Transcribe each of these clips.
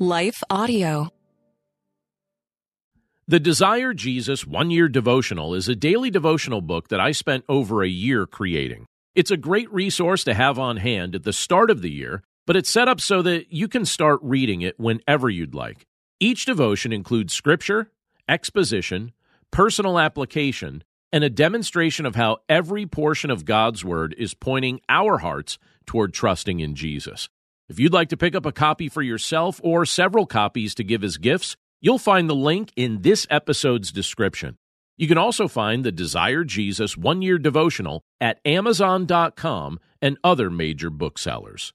Life Audio. The Desire Jesus One Year Devotional is a daily devotional book that I spent over a year creating. It's a great resource to have on hand at the start of the year, but it's set up so that you can start reading it whenever you'd like. Each devotion includes scripture, exposition, personal application, and a demonstration of how every portion of God's Word is pointing our hearts toward trusting in Jesus. If you'd like to pick up a copy for yourself or several copies to give as gifts, you'll find the link in this episode's description. You can also find the Desire Jesus one year devotional at Amazon.com and other major booksellers.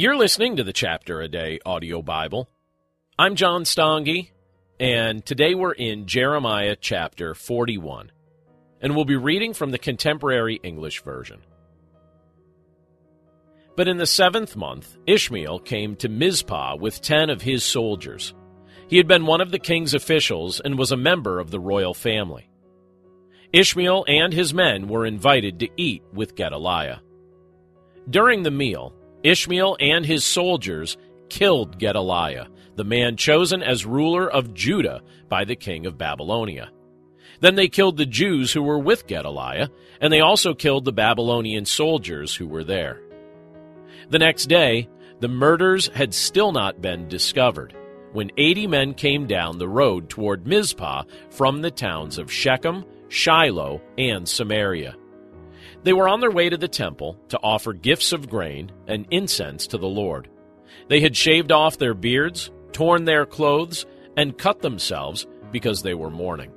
You're listening to the Chapter a Day audio Bible. I'm John Stange, and today we're in Jeremiah chapter 41, and we'll be reading from the Contemporary English Version. But in the seventh month, Ishmael came to Mizpah with ten of his soldiers. He had been one of the king's officials and was a member of the royal family. Ishmael and his men were invited to eat with Gedaliah. During the meal, Ishmael and his soldiers killed Gedaliah, the man chosen as ruler of Judah by the king of Babylonia. Then they killed the Jews who were with Gedaliah, and they also killed the Babylonian soldiers who were there. The next day, the murders had still not been discovered when eighty men came down the road toward Mizpah from the towns of Shechem, Shiloh, and Samaria. They were on their way to the temple to offer gifts of grain and incense to the Lord. They had shaved off their beards, torn their clothes, and cut themselves because they were mourning.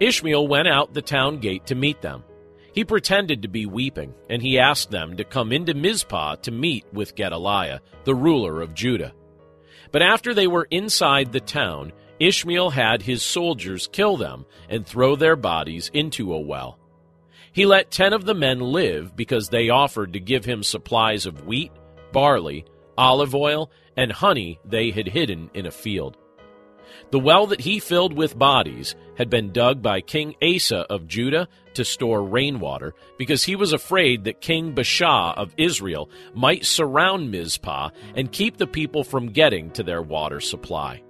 Ishmael went out the town gate to meet them. He pretended to be weeping, and he asked them to come into Mizpah to meet with Gedaliah, the ruler of Judah. But after they were inside the town, Ishmael had his soldiers kill them and throw their bodies into a well. He let ten of the men live because they offered to give him supplies of wheat, barley, olive oil, and honey they had hidden in a field. The well that he filled with bodies had been dug by King Asa of Judah to store rainwater because he was afraid that King Baasha of Israel might surround Mizpah and keep the people from getting to their water supply.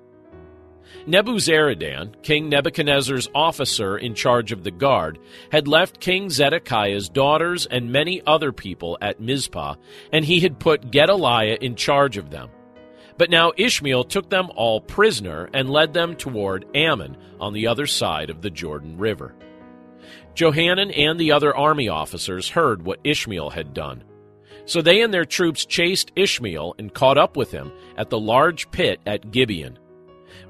Nebuzaradan, King Nebuchadnezzar's officer in charge of the guard, had left King Zedekiah's daughters and many other people at Mizpah, and he had put Gedaliah in charge of them. But now Ishmael took them all prisoner and led them toward Ammon on the other side of the Jordan River. Johanan and the other army officers heard what Ishmael had done. So they and their troops chased Ishmael and caught up with him at the large pit at Gibeon.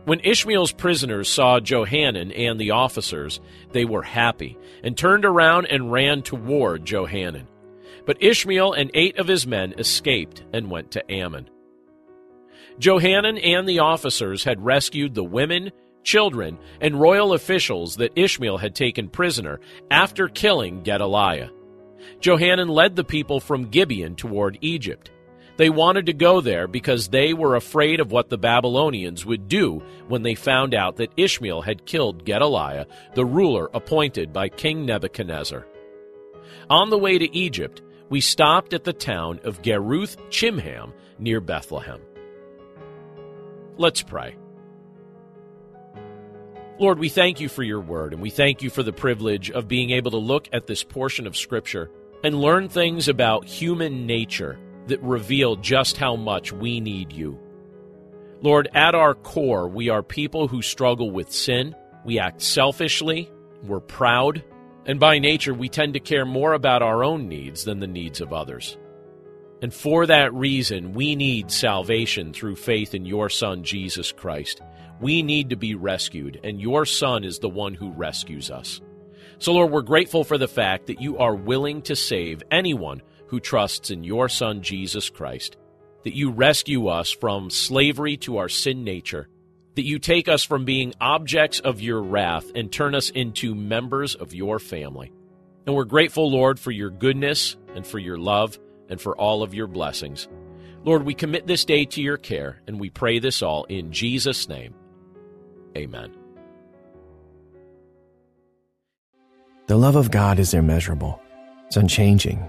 When Ishmael's prisoners saw Johanan and the officers, they were happy and turned around and ran toward Johanan. But Ishmael and eight of his men escaped and went to Ammon. Johanan and the officers had rescued the women, children, and royal officials that Ishmael had taken prisoner after killing Gedaliah. Johanan led the people from Gibeon toward Egypt. They wanted to go there because they were afraid of what the Babylonians would do when they found out that Ishmael had killed Gedaliah, the ruler appointed by King Nebuchadnezzar. On the way to Egypt, we stopped at the town of Geruth Chimham near Bethlehem. Let's pray. Lord, we thank you for your word, and we thank you for the privilege of being able to look at this portion of Scripture and learn things about human nature that reveal just how much we need you. Lord, at our core, we are people who struggle with sin. We act selfishly, we're proud, and by nature, we tend to care more about our own needs than the needs of others. And for that reason, we need salvation through faith in your Son, Jesus Christ. We need to be rescued, and your Son is the one who rescues us. So, Lord, we're grateful for the fact that you are willing to save anyone who trusts in your Son, Jesus Christ, that you rescue us from slavery to our sin nature, that you take us from being objects of your wrath and turn us into members of your family. And we're grateful, Lord, for your goodness and for your love and for all of your blessings. Lord, we commit this day to your care, and we pray this all in Jesus' name. Amen. The love of God is immeasurable, it's unchanging,